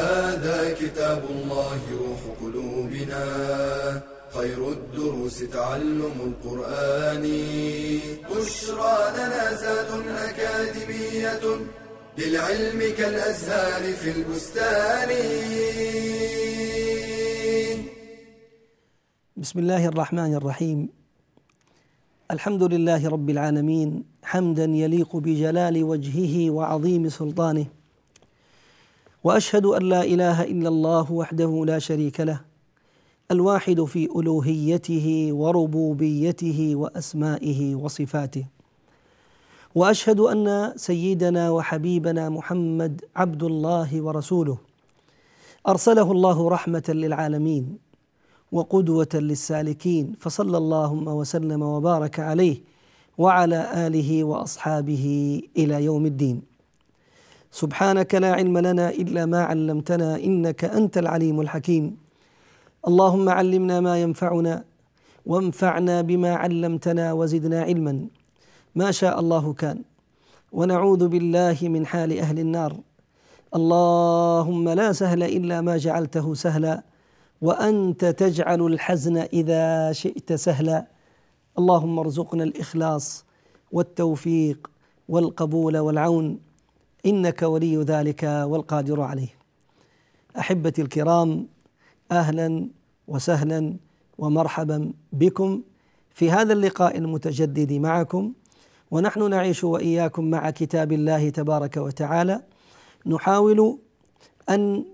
هذا كتاب الله روح قلوبنا. خير الدروس تعلم القرآن. بشرى لنا زاد أكاديمية للعلم كالأزهار في البستان. بسم الله الرحمن الرحيم. الحمد لله رب العالمين. حمدا يليق بجلال وجهه وعظيم سلطانه. وأشهد أن لا إله إلا الله وحده لا شريك له الواحد في ألوهيته وربوبيته وأسمائه وصفاته. وأشهد أن سيدنا وحبيبنا محمد عبد الله ورسوله. أرسله الله رحمة للعالمين وقدوة للسالكين فصلى اللهم وسلم وبارك عليه وعلى آله وأصحابه إلى يوم الدين. سبحانك لا علم لنا إلا ما علمتنا إنك أنت العليم الحكيم. اللهم علمنا ما ينفعنا وانفعنا بما علمتنا وزدنا علما. ما شاء الله كان. ونعوذ بالله من حال أهل النار. اللهم لا سهل إلا ما جعلته سهلا. وأنت تجعل الحزن إذا شئت سهلا. اللهم ارزقنا الإخلاص والتوفيق والقبول والعون. إنك ولي ذلك والقادر عليه. أحبتي الكرام أهلا وسهلا ومرحبا بكم في هذا اللقاء المتجدد معكم. ونحن نعيش وإياكم مع كتاب الله تبارك وتعالى. نحاول أن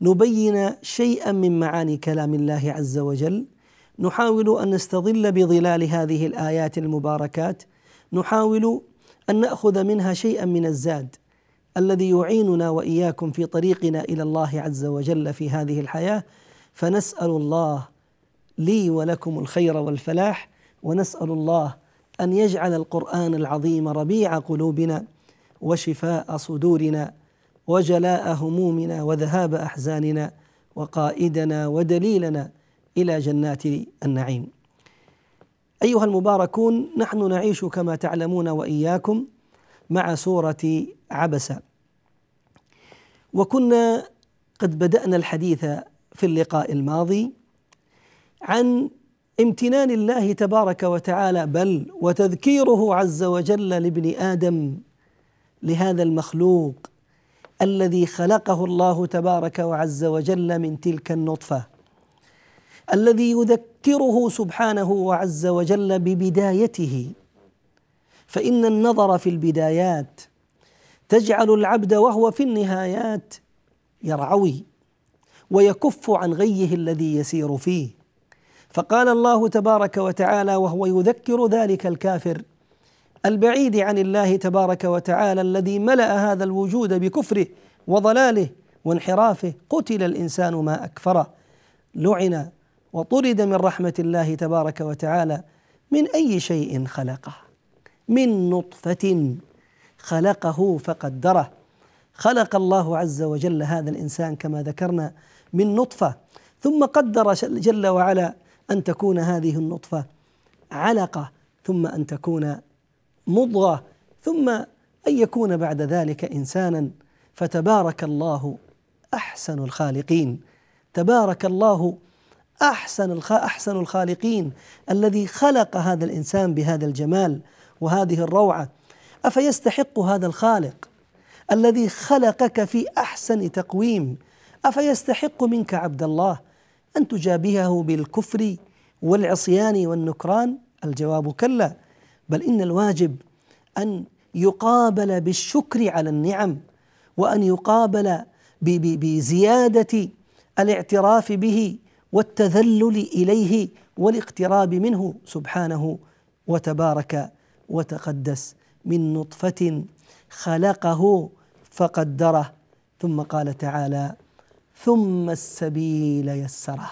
نبين شيئا من معاني كلام الله عز وجل. نحاول أن نستظل بظلال هذه الآيات المباركات. نحاول أن نأخذ منها شيئا من الزاد. الذي يعيننا وإياكم في طريقنا إلى الله عز وجل في هذه الحياة فنسأل الله لي ولكم الخير والفلاح ونسأل الله أن يجعل القرآن العظيم ربيع قلوبنا وشفاء صدورنا وجلاء همومنا وذهاب أحزاننا وقائدنا ودليلنا إلى جنات النعيم. أيها المباركون نحن نعيش كما تعلمون وإياكم مع سورة عبس. وكنا قد بدأنا الحديث في اللقاء الماضي عن امتنان الله تبارك وتعالى بل وتذكيره عز وجل لابن آدم لهذا المخلوق الذي خلقه الله تبارك وعز وجل من تلك النطفة الذي يذكره سبحانه وعز وجل ببدايته فإن النظر في البدايات تجعل العبد وهو في النهايات يرعوي ويكف عن غيه الذي يسير فيه. فقال الله تبارك وتعالى وهو يذكر ذلك الكافر البعيد عن الله تبارك وتعالى الذي ملأ هذا الوجود بكفره وضلاله وانحرافه قتل الإنسان ما أكفره. لعن وطرد من رحمة الله تبارك وتعالى من أي شيء خلقه. من نطفة خلقه فقدره. خلق الله عز وجل هذا الإنسان كما ذكرنا من نطفة ثم قدر جل وعلا أن تكون هذه النطفة علقة ثم أن تكون مضغة ثم أن يكون بعد ذلك إنسانا. فتبارك الله أحسن الخالقين. تبارك الله أحسن أحسن الخالقين الذي خلق هذا الإنسان بهذا الجمال. وهذه الروعة أفيستحق هذا الخالق الذي خلقك في أحسن تقويم؟ أفيستحق منك عبد الله أن تجابهه بالكفر والعصيان والنكران؟ الجواب كلا بل إن الواجب أن يقابل بالشكر على النعم وأن يقابل بزيادة الاعتراف به والتذلل إليه والاقتراب منه سبحانه وتبارك وتقدس من نطفة خلقه فقدره. ثم قال تعالى ثم السبيل يسره.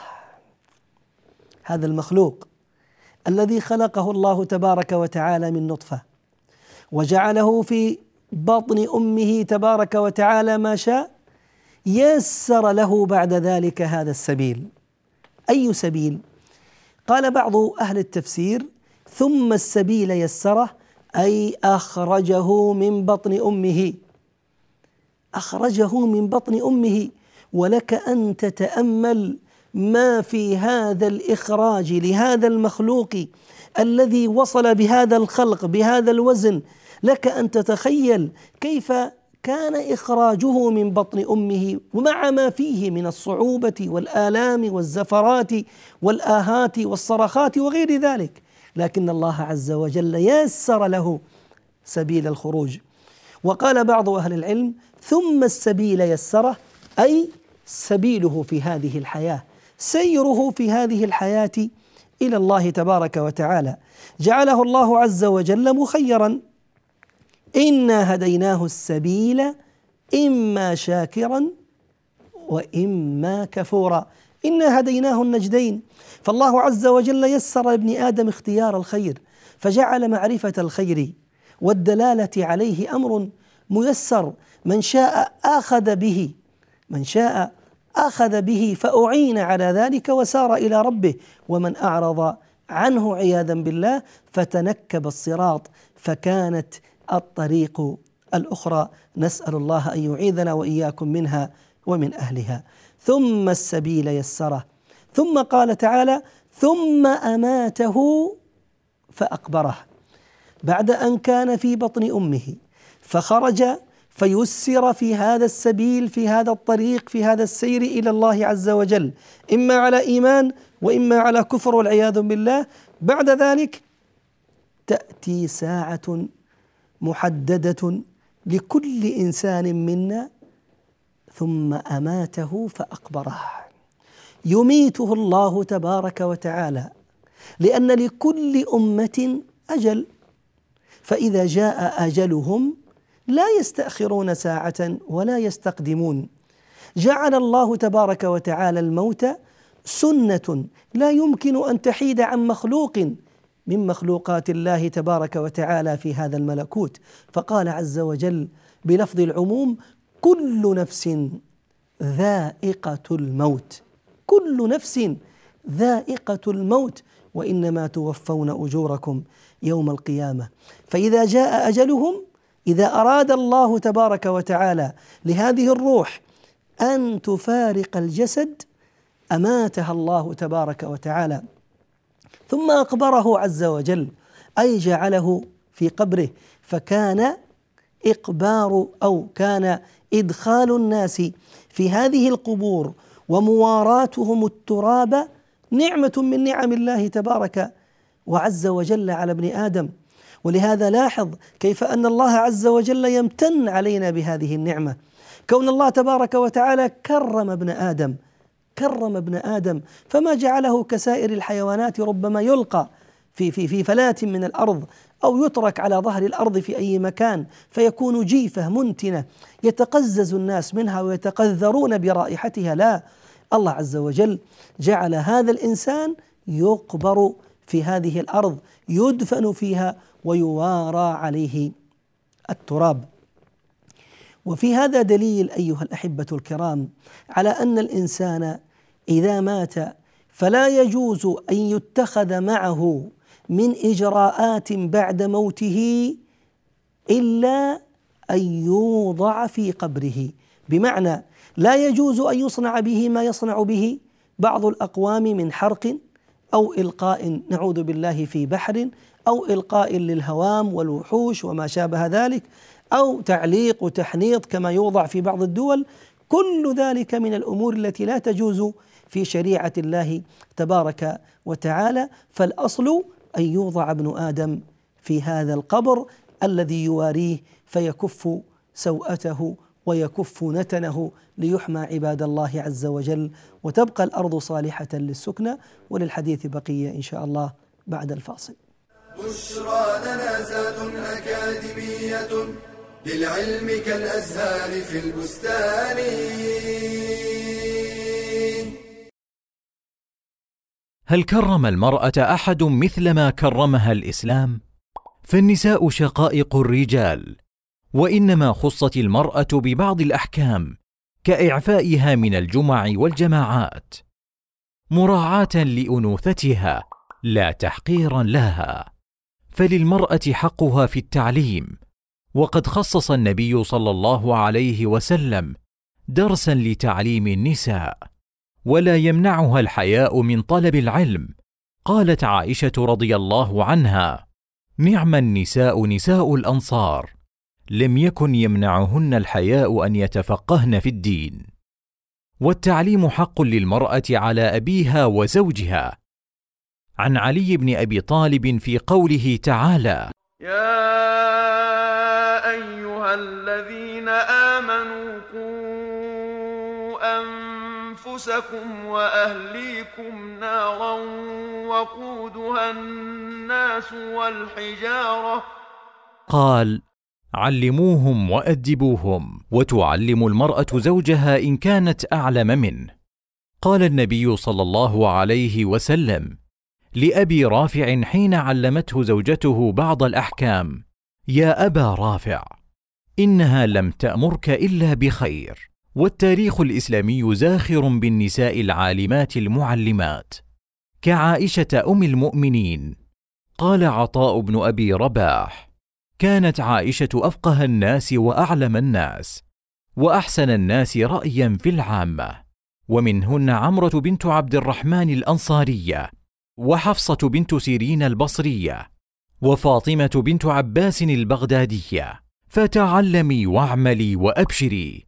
هذا المخلوق الذي خلقه الله تبارك وتعالى من نطفة وجعله في بطن أمه تبارك وتعالى ما شاء يسر له بعد ذلك هذا السبيل. أي سبيل؟ قال بعض أهل التفسير ثم السبيل يسره أي أخرجه من بطن أمه. أخرجه من بطن أمه. ولك أن تتأمل ما في هذا الإخراج لهذا المخلوق الذي وصل بهذا الخلق بهذا الوزن. لك أن تتخيل كيف كان إخراجه من بطن أمه ومع ما فيه من الصعوبة والآلام والزفرات والآهات والصرخات وغير ذلك. لكن الله عز وجل يسر له سبيل الخروج. وقال بعض أهل العلم ثم السبيل يسره أي سبيله في هذه الحياة سيره في هذه الحياة إلى الله تبارك وتعالى. جعله الله عز وجل مخيرا. إنا هديناه السبيل إما شاكرا وإما كفورا. إنا هديناه النجدين. فالله عز وجل يسر لابن آدم اختيار الخير فجعل معرفة الخير والدلالة عليه أمر ميسر. من شاء آخذ به من شاء آخذ به فأعين على ذلك وسار إلى ربه. ومن أعرض عنه عياذا بالله فتنكب الصراط. فكانت الطريق الأخرى. نسأل الله أن يعيذنا وإياكم منها ومن أهلها. ثم السبيل يسره. ثم قال تعالى ثم أماته فأقبره. بعد أن كان في بطن أمه فخرج فيسر في هذا السبيل في هذا الطريق في هذا السير إلى الله عز وجل إما على إيمان وإما على كفر والعياذ بالله. بعد ذلك تأتي ساعة محددة لكل إنسان منا ثم أماته فأقبره. يميته الله تبارك وتعالى لأن لكل أمة أجل. فإذا جاء أجلهم لا يستأخرون ساعة ولا يستقدمون. جعل الله تبارك وتعالى الموت سنة لا يمكن أن تحيد عن مخلوق من مخلوقات الله تبارك وتعالى في هذا الملكوت. فقال عز وجل بلفظ العموم كل نفس ذائقة الموت. كل نفس ذائقة الموت وإنما توفون أجوركم يوم القيامة. فإذا جاء أجلهم إذا أراد الله تبارك وتعالى لهذه الروح أن تفارق الجسد أماتها الله تبارك وتعالى. ثم أقبره عز وجل أي جعله في قبره. فكان إقبار أو كان إدخال الناس في هذه القبور ومواراتهم التراب نعمة من نعم الله تبارك وعز وجل على ابن آدم. ولهذا لاحظ كيف أن الله عز وجل يمتن علينا بهذه النعمة. كون الله تبارك وتعالى كرم ابن آدم كرم ابن آدم فما جعله كسائر الحيوانات ربما يلقى في في في فلاة من الأرض أو يترك على ظهر الأرض في أي مكان فيكون جيفة منتنة. يتقزز الناس منها ويتقذرون برائحتها. لا الله عز وجل جعل هذا الإنسان يقبر في هذه الأرض يدفن فيها ويوارى عليه التراب. وفي هذا دليل أيها الأحبة الكرام على أن الإنسان إذا مات فلا يجوز أن يتخذ معه من إجراءات بعد موته إلا أن يوضع في قبره. بمعنى لا يجوز أن يصنع به ما يصنع به بعض الأقوام من حرق أو إلقاء نعوذ بالله في بحر أو إلقاء للهوام والوحوش وما شابه ذلك أو تعليق وتحنيط كما يوضع في بعض الدول. كل ذلك من الأمور التي لا تجوز في شريعة الله تبارك وتعالى. فالأصل أن يوضع ابن آدم في هذا القبر الذي يواريه فيكف سوءته ويكف نتنه ليحمى عباد الله عز وجل وتبقى الأرض صالحة للسكنى وللحديث بقية إن شاء الله بعد الفاصل. بشرى لنا زاد أكاديمية للعلم كالأزهار في البستان. هل كرم المرأة أحد مثلما كرمها الإسلام؟ فالنساء شقائق الرجال وإنما خصت المرأة ببعض الأحكام كإعفائها من الجمع والجماعات مراعاة لأنوثتها لا تحقيرا لها. فللمرأة حقها في التعليم وقد خصص النبي صلى الله عليه وسلم درسا لتعليم النساء ولا يمنعها الحياء من طلب العلم. قالت عائشة رضي الله عنها نعم النساء نساء الأنصار لم يكن يمنعهن الحياء أن يتفقهن في الدين. والتعليم حق للمرأة على أبيها وزوجها. عن علي بن أبي طالب في قوله تعالى يا أيها الذين آمنوا قوا أنفسكم وأهليكم نارا وقودها الناس والحجارة. قال علموهم وأدبوهم وتعلم المرأة زوجها إن كانت أعلم منه. قال النبي صلى الله عليه وسلم لأبي رافع حين علمته زوجته بعض الأحكام يا أبا رافع إنها لم تأمرك إلا بخير. والتاريخ الإسلامي زاخر بالنساء العالمات المعلمات. كعائشة أم المؤمنين. قال عطاء بن أبي رباح كانت عائشة أفقه الناس وأعلم الناس وأحسن الناس رايا في العامة. ومنهن عمرة بنت عبد الرحمن الأنصارية وحفصة بنت سيرين البصرية وفاطمة بنت عباس البغدادية. فتعلمي واعملي وأبشري.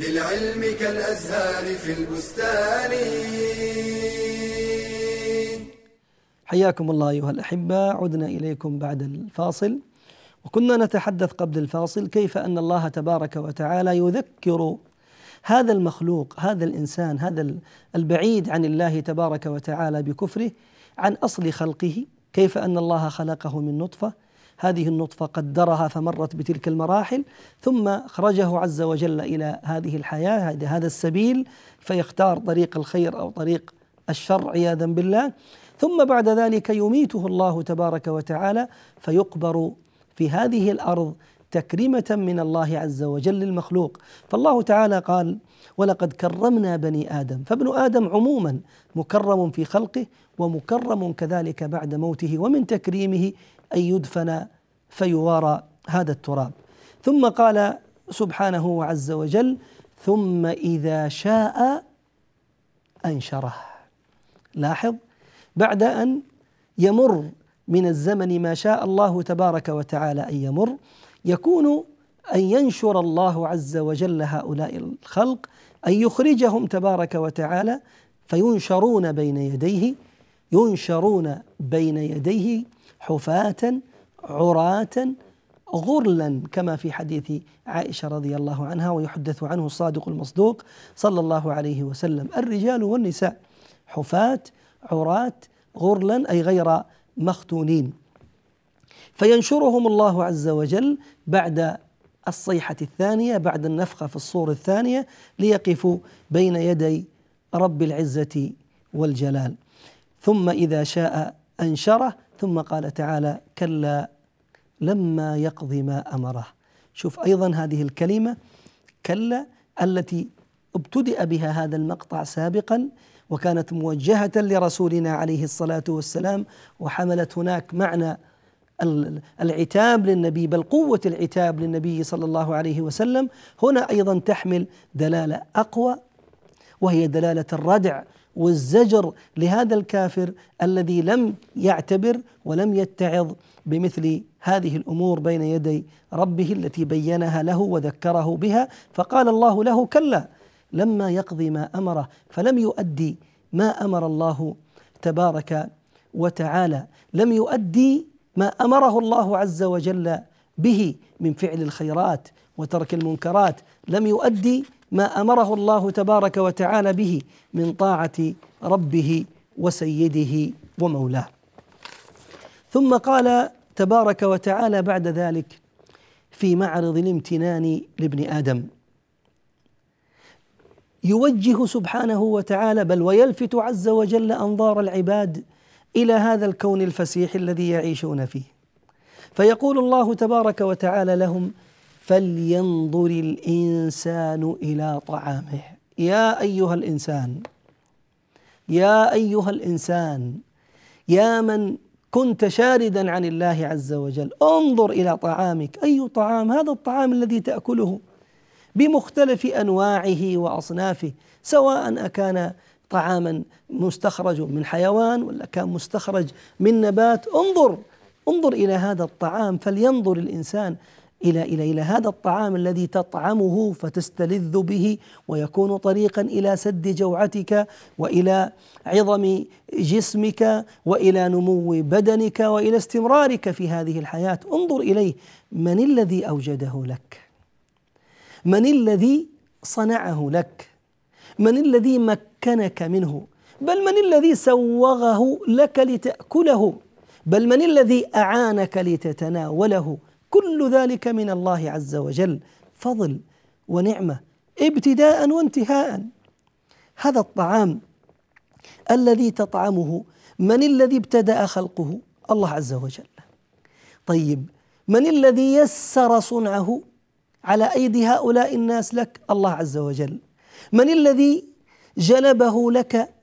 للعلم كالأزهار في البستان. حياكم الله أيها الأحبة عدنا إليكم بعد الفاصل. وكنا نتحدث قبل الفاصل كيف أن الله تبارك وتعالى يذكر هذا المخلوق هذا الإنسان هذا البعيد عن الله تبارك وتعالى بكفره عن أصل خلقه. كيف أن الله خلقه من نطفة هذه النطفة قدرها فمرت بتلك المراحل ثم أخرجه عز وجل إلى هذه الحياة هذا السبيل فيختار طريق الخير أو طريق الشر عياذا بالله. ثم بعد ذلك يميته الله تبارك وتعالى فيقبر في هذه الأرض تكريمة من الله عز وجل للمخلوق. فالله تعالى قال ولقد كرمنا بني آدم. فابن آدم عموما مكرم في خلقه ومكرم كذلك بعد موته ومن تكريمه أن يدفن فيوارى هذا التراب. ثم قال سبحانه عز وجل ثم إذا شاء أنشره. لاحظ بعد أن يمر من الزمن ما شاء الله تبارك وتعالى أن يمر يكون أن ينشر الله عز وجل هؤلاء الخلق أن يخرجهم تبارك وتعالى فينشرون بين يديه ينشرون بين يديه حفاة عراة غرلا كما في حديث عائشة رضي الله عنها ويحدث عنه الصادق المصدوق صلى الله عليه وسلم. الرجال والنساء حفاة عراة غرلا أي غير مختونين. فينشرهم الله عز وجل بعد الصيحة الثانية بعد النفخة في الصور الثانية ليقفوا بين يدي رب العزة والجلال. ثم إذا شاء أنشره ثم قال تعالى كلا لما يقضي ما أمره. شوف أيضا هذه الكلمة كلا التي ابتدأ بها هذا المقطع سابقا وكانت موجهة لرسولنا عليه الصلاة والسلام وحملت هناك معنى العتاب للنبي بل قوة العتاب للنبي صلى الله عليه وسلم. هنا أيضا تحمل دلالة أقوى وهي دلالة الردع والزجر لهذا الكافر الذي لم يعتبر ولم يتعظ بمثل هذه الأمور بين يدي ربه التي بينها له وذكره بها. فقال الله له كلا لما يقضي ما أمره فلم يؤدي ما أمر الله تبارك وتعالى لم يؤدي ما أمره الله عز وجل به من فعل الخيرات وترك المنكرات لم يؤدي ما أمره الله تبارك وتعالى به من طاعة ربه وسيده ومولاه. ثم قال تبارك وتعالى بعد ذلك في معرض الامتنان لابن آدم. يوجه سبحانه وتعالى بل ويلفت عز وجل أنظار العباد إلى هذا الكون الفسيح الذي يعيشون فيه. فيقول الله تبارك وتعالى لهم فلينظر الإنسان إلى طعامه. يا أيها الإنسان يا أيها الإنسان يا من كنت شاردا عن الله عز وجل انظر إلى طعامك. أي طعام؟ هذا الطعام الذي تأكله بمختلف أنواعه وأصنافه سواء أكان طعاما مستخرج من حيوان ولا كان مستخرج من نبات. انظر انظر إلى هذا الطعام. فلينظر الإنسان إلى إلى إلى هذا الطعام الذي تطعمه فتستلذ به ويكون طريقا إلى سد جوعتك وإلى عظم جسمك وإلى نمو بدنك وإلى استمرارك في هذه الحياة. انظر إليه من الذي أوجده لك؟ من الذي صنعه لك؟ من الذي مكنك منه؟ بل من الذي سوغه لك لتأكله؟ بل من الذي أعانك لتتناوله؟ كل ذلك من الله عز وجل. فضل ونعمة ابتداء وانتهاء. هذا الطعام الذي تطعمه من الذي ابتدأ خلقه؟ الله عز وجل. طيب من الذي يسر صنعه؟ على أيدي هؤلاء الناس لك؟ الله عز وجل. من الذي جلبه لك؟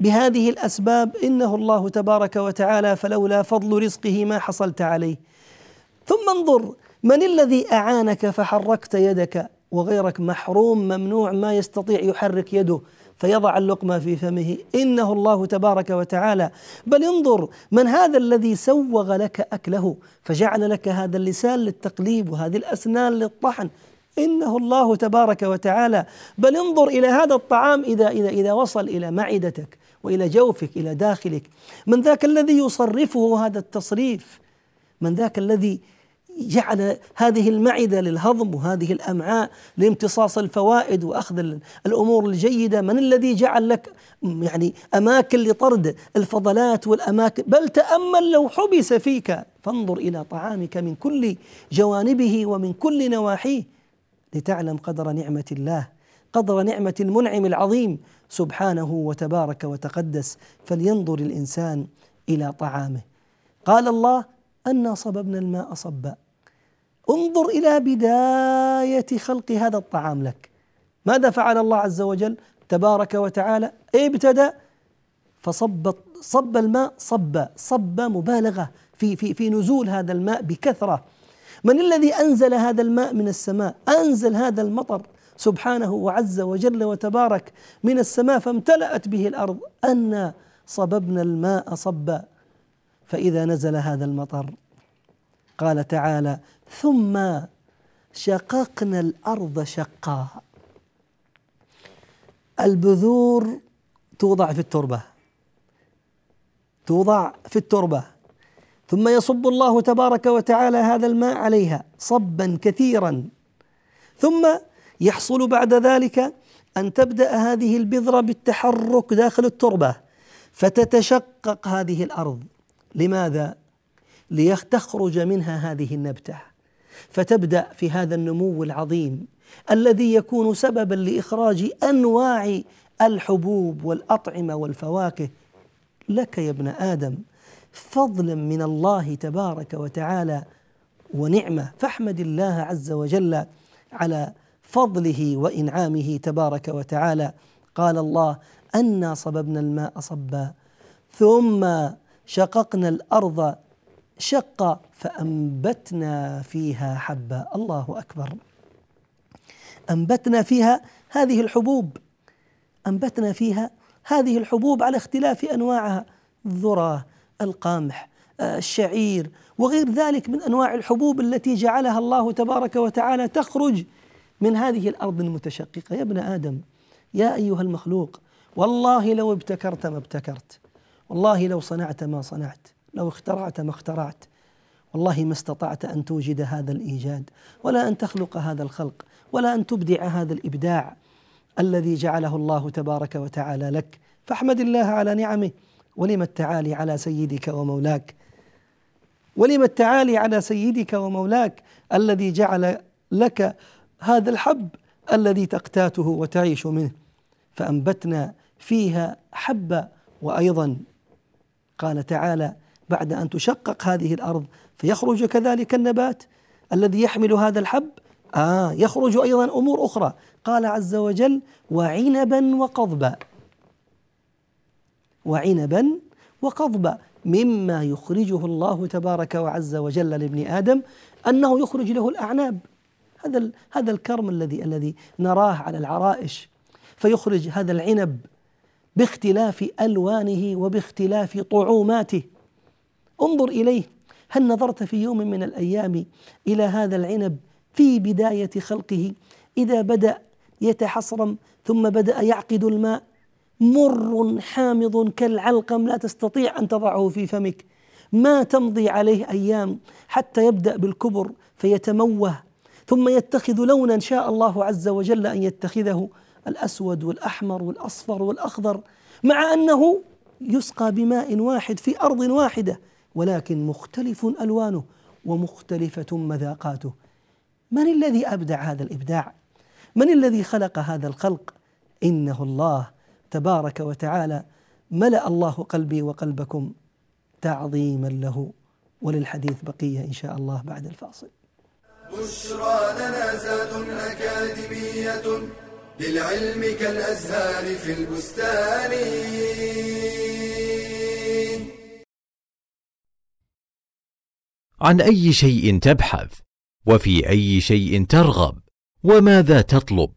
بهذه الأسباب إنه الله تبارك وتعالى فلولا فضل رزقه ما حصلت عليه. ثم انظر من الذي أعانك فحركت يدك؟ وغيرك محروم ممنوع ما يستطيع يحرك يده فيضع اللقمة في فمه. إنه الله تبارك وتعالى. بل انظر من هذا الذي سوغ لك أكله؟ فجعل لك هذا اللسان للتقليب وهذه الأسنان للطحن. إنه الله تبارك وتعالى. بل انظر إلى هذا الطعام إذا إذا إذا وصل إلى معدتك وإلى جوفك إلى داخلك. من ذاك الذي يصرفه هذا التصريف؟ من ذاك الذي جعل هذه المعدة للهضم وهذه الأمعاء لامتصاص الفوائد وأخذ الأمور الجيدة. من الذي جعل لك يعني أماكن لطرد الفضلات والأماكن؟ بل تأمل لو حبس فيك. فانظر إلى طعامك من كل جوانبه ومن كل نواحيه لتعلم قدر نعمة الله قدر نعمة المنعم العظيم. سبحانه وتبارك وتقدس فلينظر الإنسان إلى طعامه. قال الله أنا صببنا الماء صبا. انظر إلى بداية خلق هذا الطعام لك. ماذا فعل الله عز وجل؟ تبارك وتعالى ابتدأ فصب صب الماء صب صب مبالغة في في في نزول هذا الماء بكثرة. من الذي أنزل هذا الماء من السماء؟ أنزل هذا المطر سبحانه وعز وجل وتبارك من السماء فامتلأت به الأرض. أنا صببنا الماء صبا. فإذا نزل هذا المطر قال تعالى ثم شققنا الأرض شقا. البذور توضع في التربة. توضع في التربة. ثم يصب الله تبارك وتعالى هذا الماء عليها صبا كثيرا. ثم يحصل بعد ذلك أن تبدأ هذه البذرة بالتحرك داخل التربة. فتتشقق هذه الأرض. لماذا؟ لتخرج منها هذه النبتة. فتبدأ في هذا النمو العظيم الذي يكون سببا لإخراج أنواع الحبوب والأطعمة والفواكه. لك يا ابن آدم فضلا من الله تبارك وتعالى ونعمة فاحمد الله عز وجل على فضله وإنعامه تبارك وتعالى. قال الله أنا صببنا الماء صبا ثم شققنا الأرض شق فأنبتنا فيها حبا الله أكبر. أنبتنا فيها هذه الحبوب. أنبتنا فيها هذه الحبوب على اختلاف أنواعها. الذرة القمح الشعير وغير ذلك من أنواع الحبوب التي جعلها الله تبارك وتعالى تخرج من هذه الأرض المتشققة. يا ابن آدم يا أيها المخلوق والله لو ابتكرت ما ابتكرت والله لو صنعت ما صنعت. لو اخترعت ما اخترعت. والله ما استطعت أن توجد هذا الإيجاد ولا أن تخلق هذا الخلق ولا أن تبدع هذا الإبداع الذي جعله الله تبارك وتعالى لك. فاحمد الله على نعمه. ولم التعالي على سيدك ومولاك؟ ولم التعالي على سيدك ومولاك الذي جعل لك هذا الحب الذي تقتاته وتعيش منه؟ فأنبتنا فيها حبا وأيضا. قال تعالى بعد أن تشقق هذه الأرض فيخرج كذلك النبات الذي يحمل هذا الحب. آه يخرج أيضا أمور أخرى. قال عز وجل وعنبا وقضبا. وعنبا وقضبا. مما يخرجه الله تبارك وعز وجل لابن آدم أنه يخرج له الأعناب. هذا هذا الكرم الذي الذي نراه على العرائش. فيخرج هذا العنب باختلاف ألوانه وباختلاف طعوماته. انظر إليه. هل نظرت في يوم من الأيام إلى هذا العنب في بداية خلقه؟ إذا بدأ يتحصرم ثم بدأ يعقد الماء مر حامض كالعلقم لا تستطيع أن تضعه في فمك؟ ما تمضي عليه أيام حتى يبدأ بالكبر فيتموه ثم يتخذ لونا شاء الله عز وجل أن يتخذه الأسود والأحمر والأصفر والأخضر مع أنه يسقى بماء واحد في أرض واحدة. ولكن مختلف ألوانه ومختلفة مذاقاته. من الذي أبدع هذا الإبداع؟ من الذي خلق هذا الخلق؟ إنه الله تبارك وتعالى ملأ الله قلبي وقلبكم تعظيما له. وللحديث بقية إن شاء الله بعد الفاصل. بشرى لنا زاد أكاديمية للعلم كالأزهار في البستان. عن أي شيء تبحث وفي أي شيء ترغب وماذا تطلب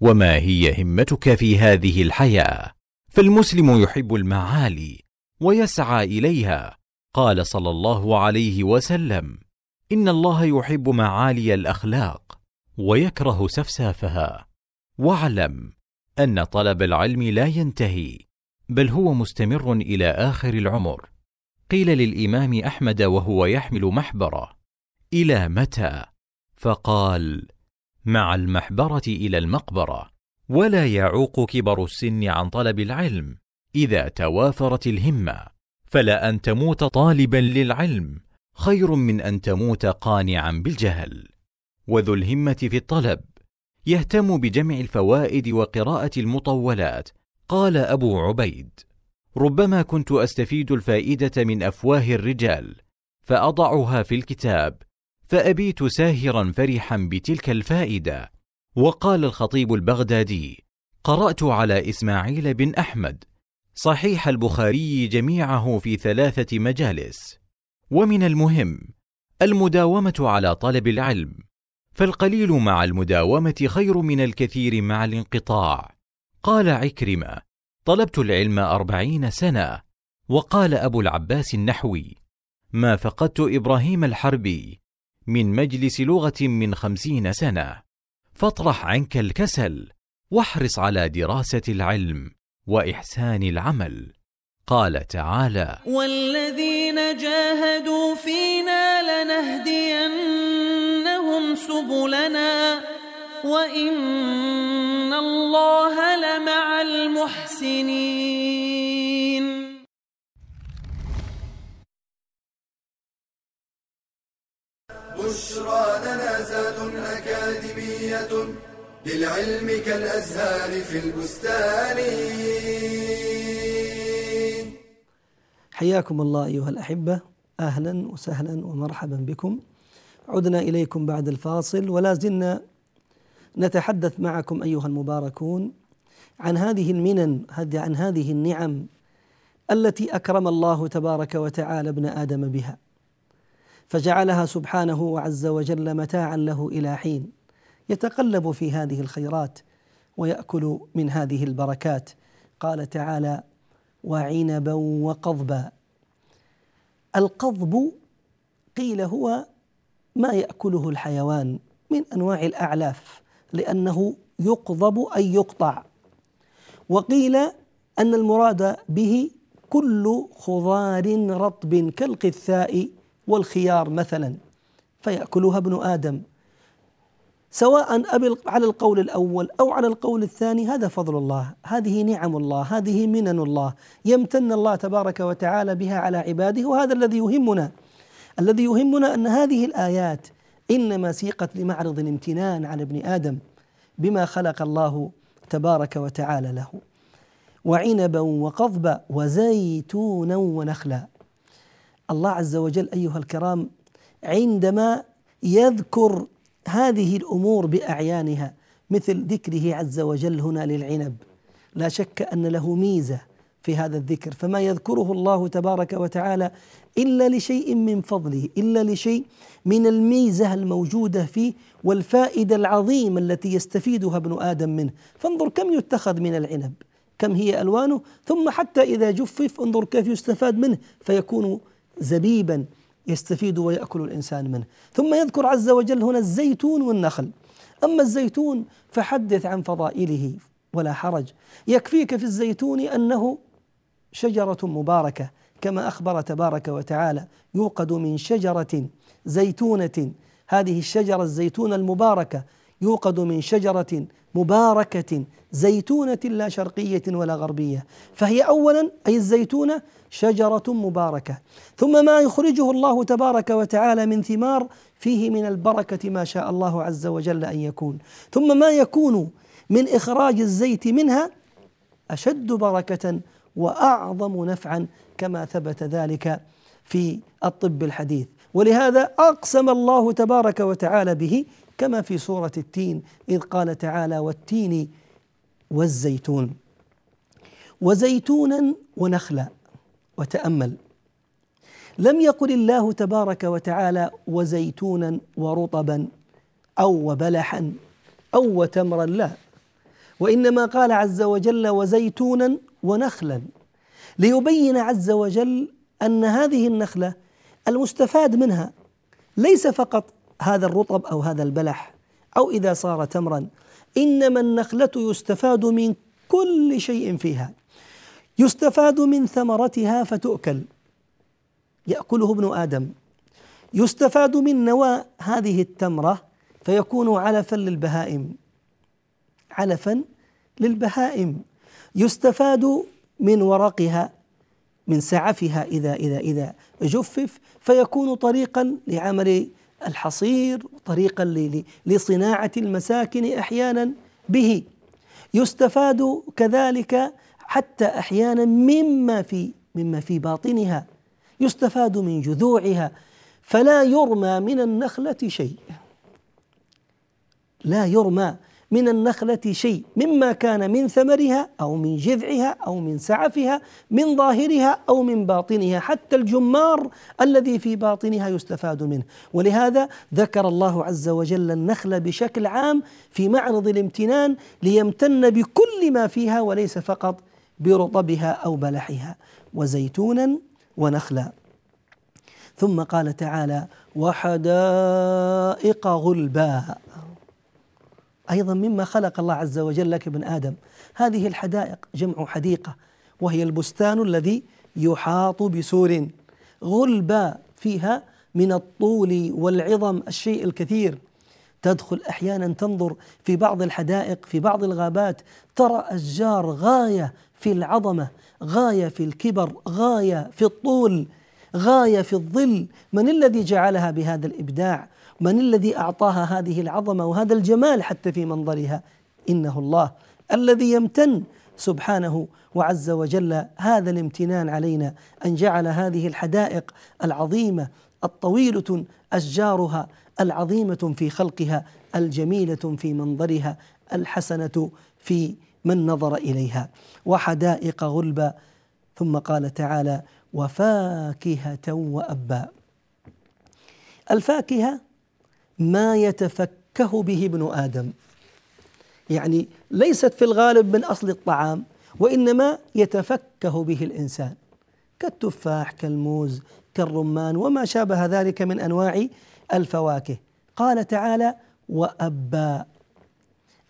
وما هي همتك في هذه الحياة. فالمسلم يحب المعالي ويسعى إليها. قال صلى الله عليه وسلم إن الله يحب معالي الأخلاق ويكره سفسافها. واعلم أن طلب العلم لا ينتهي بل هو مستمر إلى آخر العمر. قيل للإمام أحمد وهو يحمل محبره إلى متى؟ فقال مع المحبرة إلى المقبرة ولا يعوق كبر السن عن طلب العلم إذا توافرت الهمة فلا أن تموت طالبا للعلم خير من أن تموت قانعا بالجهل. وذو الهمة في الطلب يهتم بجمع الفوائد وقراءة المطولات قال أبو عبيد. ربما كنت أستفيد الفائدة من أفواه الرجال فأضعها في الكتاب فأبيت ساهرا فرحا بتلك الفائدة. وقال الخطيب البغدادي قرأت على إسماعيل بن أحمد صحيح البخاري جميعه في ثلاثة مجالس. ومن المهم المداومة على طلب العلم فالقليل مع المداومة خير من الكثير مع الانقطاع. قال عكرمة طلبت العلم أربعين سنة وقال أبو العباس النحوي ما فقدت إبراهيم الحربي من مجلس لغة من خمسين سنة فاطرح عنك الكسل واحرص على دراسة العلم وإحسان العمل. قال تعالى والذين جاهدوا فينا لنهدينهم سبلنا وإن الله لمع المحسنين. بشرى لنا زاد أكاديمية للعلم كالأزهار في البستان. حياكم الله أيها الأحبة. أهلا وسهلا ومرحبا بكم. عدنا إليكم بعد الفاصل ولا زلنا نتحدث معكم أيها المباركون عن هذه المنن عن هذه النعم التي أكرم الله تبارك وتعالى ابن آدم بها. فجعلها سبحانه عز وجل متاعا له إلى حين يتقلب في هذه الخيرات ويأكل من هذه البركات. قال تعالى وعنبا وقضبا. القضب قيل هو ما يأكله الحيوان من أنواع الأعلاف لأنه يقضب أي يقطع. وقيل أن المراد به كل خضار رطب كالقثاء والخيار مثلا فيأكلها ابن آدم. سواء على القول الأول أو على القول الثاني هذا فضل الله هذه نعم الله هذه منن الله. يمتن الله تبارك وتعالى بها على عباده وهذا الذي يهمنا. الذي يهمنا أن هذه الآيات إنما سيقت لمعرض الامتنان على ابن آدم بما خلق الله تبارك وتعالى له وعنبا وقضبا وزيتونا ونخلا. الله عز وجل أيها الكرام عندما يذكر هذه الأمور بأعيانها مثل ذكره عز وجل هنا للعنب لا شك أن له ميزة في هذا الذكر. فما يذكره الله تبارك وتعالى إلا لشيء من فضله إلا لشيء من الميزة الموجودة فيه والفائدة العظيمة التي يستفيدها ابن آدم منه. فانظر كم يتخذ من العنب كم هي ألوانه ثم حتى إذا جفف انظر كيف يستفاد منه فيكون زبيبا يستفيد ويأكل الإنسان منه. ثم يذكر عز وجل هنا الزيتون والنخل. أما الزيتون فحدث عن فضائله ولا حرج. يكفيك في الزيتون أنه شجرة مباركة كما أخبر تبارك وتعالى يوقد من شجرة زيتونة. هذه الشجرة الزيتونة المباركة يوقد من شجرة مباركة زيتونة لا شرقية ولا غربية. فهي أولا أي الزيتونة شجرة مباركة. ثم ما يخرجه الله تبارك وتعالى من ثمار فيه من البركة ما شاء الله عز وجل أن يكون. ثم ما يكون من إخراج الزيت منها أشد بركة وأعظم نفعا كما ثبت ذلك في الطب الحديث. ولهذا أقسم الله تبارك وتعالى به كما في سورة التين إذ قال تعالى والتين والزيتون. وزيتونا ونخلا وتأمل. لم يقل الله تبارك وتعالى وزيتونا ورطبا أو وبلحا أو وتمرا لا. وإنما قال عز وجل وزيتونا ونخلا. ليبين عز وجل أن هذه النخلة المستفاد منها ليس فقط هذا الرطب أو هذا البلح أو إذا صار تمرا إنما النخلة يستفاد من كل شيء فيها. يستفاد من ثمرتها فتؤكل. يأكله ابن آدم. يستفاد من نوى هذه التمرة فيكون علفا للبهائم. علفا للبهائم. يستفاد من ورقها من سعفها إذا إذا إذا جفف فيكون طريقا لعمل الحصير طريقا لصناعة المساكن أحيانا به. يستفاد كذلك حتى أحيانا مما في مما في باطنها. يستفاد من جذوعها. فلا يرمى من النخلة شيء. لا يرمى من النخلة شيء مما كان من ثمرها أو من جذعها أو من سعفها من ظاهرها أو من باطنها حتى الجمار الذي في باطنها يستفاد منه. ولهذا ذكر الله عز وجل النخل بشكل عام في معرض الامتنان ليمتن بكل ما فيها وليس فقط برطبها أو بلحها وزيتونا ونخلا. ثم قال تعالى وحدائق غلبا أيضا مما خلق الله عز وجل لك ابن آدم. هذه الحدائق جمع حديقة وهي البستان الذي يحاط بسور. غلبا فيها من الطول والعظم الشيء الكثير. تدخل أحيانا تنظر في بعض الحدائق في بعض الغابات ترى أشجار غاية في العظمة غاية في الكبر غاية في الطول غاية في الظل. من الذي جعلها بهذا الإبداع؟ من الذي أعطاها هذه العظمة وهذا الجمال حتى في منظرها؟ إنه الله الذي يمتن سبحانه وعز وجل هذا الامتنان علينا أن جعل هذه الحدائق العظيمة الطويلة أشجارها العظيمة في خلقها الجميلة في منظرها الحسنة في من نظر إليها وحدائق غلبا ثم قال تعالى وفاكهة وابا الفاكهة ما يتفكه به ابن آدم. يعني ليست في الغالب من أصل الطعام وإنما يتفكه به الإنسان. كالتفاح كالموز كالرمان وما شابه ذلك من أنواع الفواكه. قال تعالى وأبا.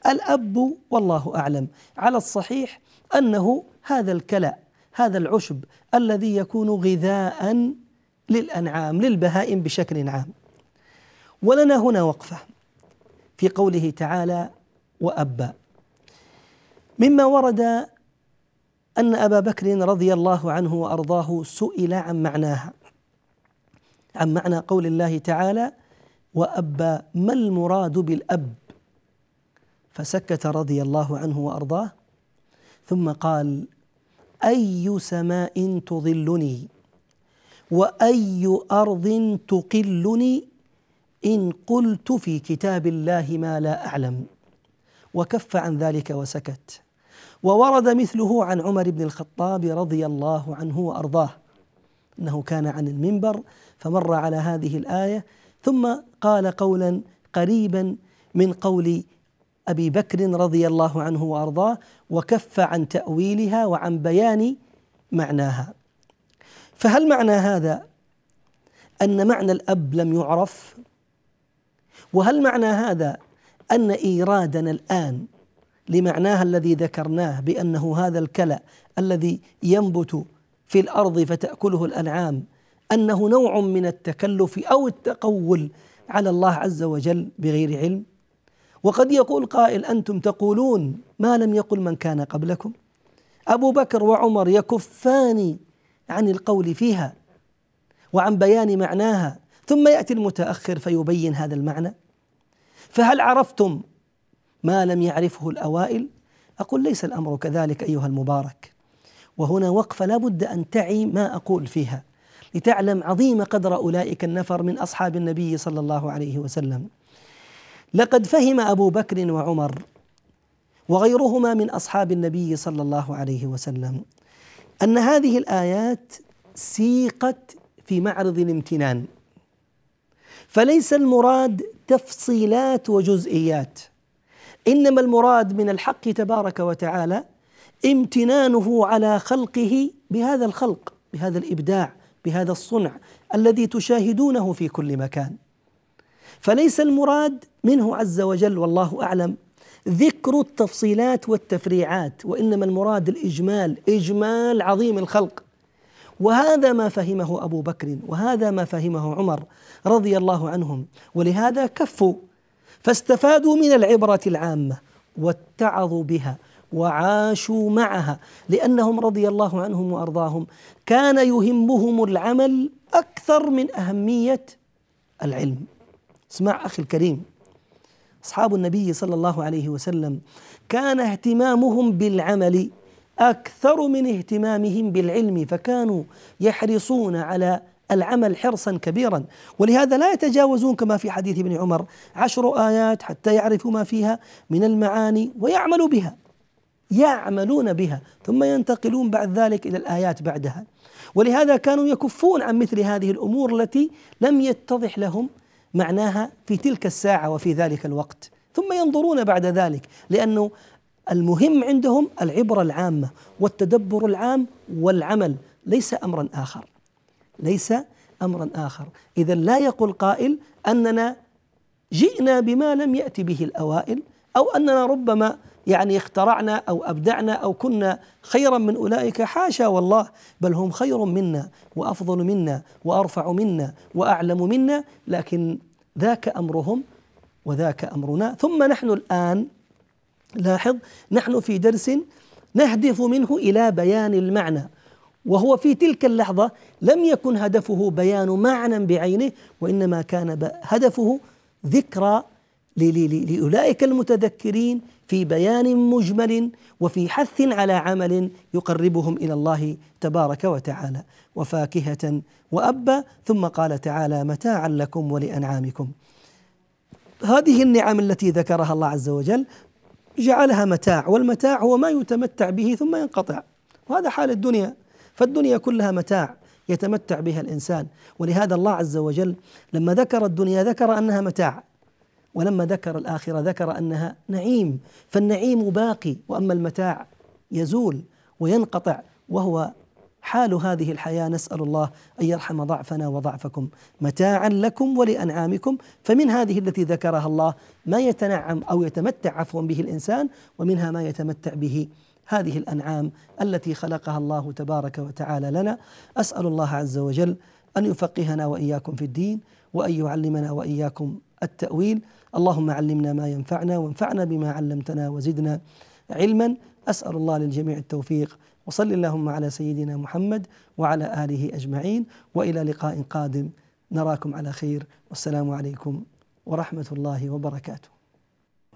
الأب والله أعلم. على الصحيح أنه هذا الكلا هذا العشب الذي يكون غذاء للأنعام للبهائم بشكل عام. ولنا هنا وقفة في قوله تعالى وأبى مما ورد أن أبا بكر رضي الله عنه وأرضاه سئل عن معناها عن معنى قول الله تعالى وأبى ما المراد بالأب؟ فسكت رضي الله عنه وأرضاه ثم قال أي سماء تظلني وأي أرض تقلني إن قلت في كتاب الله ما لا أعلم. وكف عن ذلك وسكت. وورد مثله عن عمر بن الخطاب رضي الله عنه وأرضاه. إنه كان عن المنبر فمر على هذه الآية. ثم قال قولا قريبا من قول أبي بكر رضي الله عنه وأرضاه وكف عن تأويلها وعن بيان معناها. فهل معنى هذا أن معنى الأب لم يعرف؟ وهل معنى هذا أن إيرادنا الآن لمعناها الذي ذكرناه بأنه هذا الكلى الذي ينبت في الأرض فتأكله الأنعام أنه نوع من التكلف أو التقول على الله عز وجل بغير علم؟ وقد يقول قائل أنتم تقولون ما لم يقل من كان قبلكم؟ أبو بكر وعمر يكفان عن القول فيها وعن بيان معناها ثم يأتي المتأخر فيبين هذا المعنى. فهل عرفتم ما لم يعرفه الأوائل؟ أقول ليس الأمر كذلك أيها المبارك. وهنا وقفه لا بد أن تعي ما أقول فيها لتعلم عظيم قدر أولئك النفر من أصحاب النبي صلى الله عليه وسلم. لقد فهم أبو بكر وعمر وغيرهما من أصحاب النبي صلى الله عليه وسلم أن هذه الآيات سيقت في معرض الامتنان. فليس المراد تفصيلات وجزئيات إنما المراد من الحق تبارك وتعالى امتنانه على خلقه بهذا الخلق بهذا الإبداع بهذا الصنع الذي تشاهدونه في كل مكان. فليس المراد منه عز وجل والله أعلم ذكر التفصيلات والتفريعات وإنما المراد الإجمال إجمال عظيم الخلق. وهذا ما فهمه أبو بكر وهذا ما فهمه عمر رضي الله عنهم ولهذا كفوا فاستفادوا من العبرة العامة واتعظوا بها وعاشوا معها لأنهم رضي الله عنهم وأرضاهم كان يهمهم العمل أكثر من أهمية العلم. اسمع أخي الكريم أصحاب النبي صلى الله عليه وسلم كان اهتمامهم بالعمل أكثر من اهتمامهم بالعلم فكانوا يحرصون على العمل حرصا كبيرا. ولهذا لا يتجاوزون كما في حديث ابن عمر عشر آيات حتى يعرفوا ما فيها من المعاني ويعملوا بها يعملون بها ثم ينتقلون بعد ذلك إلى الآيات بعدها. ولهذا كانوا يكفون عن مثل هذه الأمور التي لم يتضح لهم معناها في تلك الساعة وفي ذلك الوقت. ثم ينظرون بعد ذلك لأنه المهم عندهم العبرة العامة والتدبر العام والعمل ليس أمرا آخر. ليس امرا آخر. اذا لا يقول قائل أننا جئنا بما لم ياتي به الأوائل أو أننا ربما يعني اخترعنا أو أبدعنا أو كنا خيرا من أولئك. حاشا والله بل هم خير منا وأفضل منا وأرفع منا وأعلم منا لكن ذاك أمرهم وذاك أمرنا. ثم نحن الآن لاحظ نحن في درس نهدف منه إلى بيان المعنى وهو في تلك اللحظة لم يكن هدفه بيان معنى بعينه وإنما كان هدفه ذكرى لأولئك المتذكرين في بيان مجمل وفي حث على عمل يقربهم إلى الله تبارك وتعالى. وفاكهة وأبا ثم قال تعالى متاعا لكم ولأنعامكم. هذه النعم التي ذكرها الله عز وجل جعلها متاع والمتاع هو ما يتمتع به ثم ينقطع. وهذا حال الدنيا. فالدنيا كلها متاع يتمتع بها الإنسان. ولهذا الله عز وجل لما ذكر الدنيا ذكر أنها متاع. ولما ذكر الآخرة ذكر أنها نعيم. فالنعيم باقي وأما المتاع يزول وينقطع وهو حال هذه الحياة نسأل الله أن يرحم ضعفنا وضعفكم. متاعا لكم ولأنعامكم. فمن هذه التي ذكرها الله ما يتنعم أو يتمتع عفوا به الإنسان ومنها ما يتمتع به هذه الأنعام التي خلقها الله تبارك وتعالى لنا. أسأل الله عز وجل أن يفقهنا وإياكم في الدين وأن يعلمنا وإياكم التأويل. اللهم علمنا ما ينفعنا وانفعنا بما علمتنا وزدنا علما. أسأل الله للجميع التوفيق. وصل اللهم على سيدنا محمد وعلى آله أجمعين وإلى لقاء قادم. نراكم على خير. والسلام عليكم ورحمة الله وبركاته.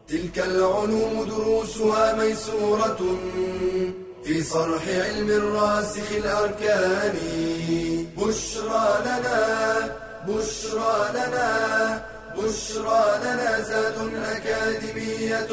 تلك العلوم دروسها ميسورة في صرح علم الراسخ الأركان. بشرى لنا بشرى لنا بشرى لنا زاد أكاديمية.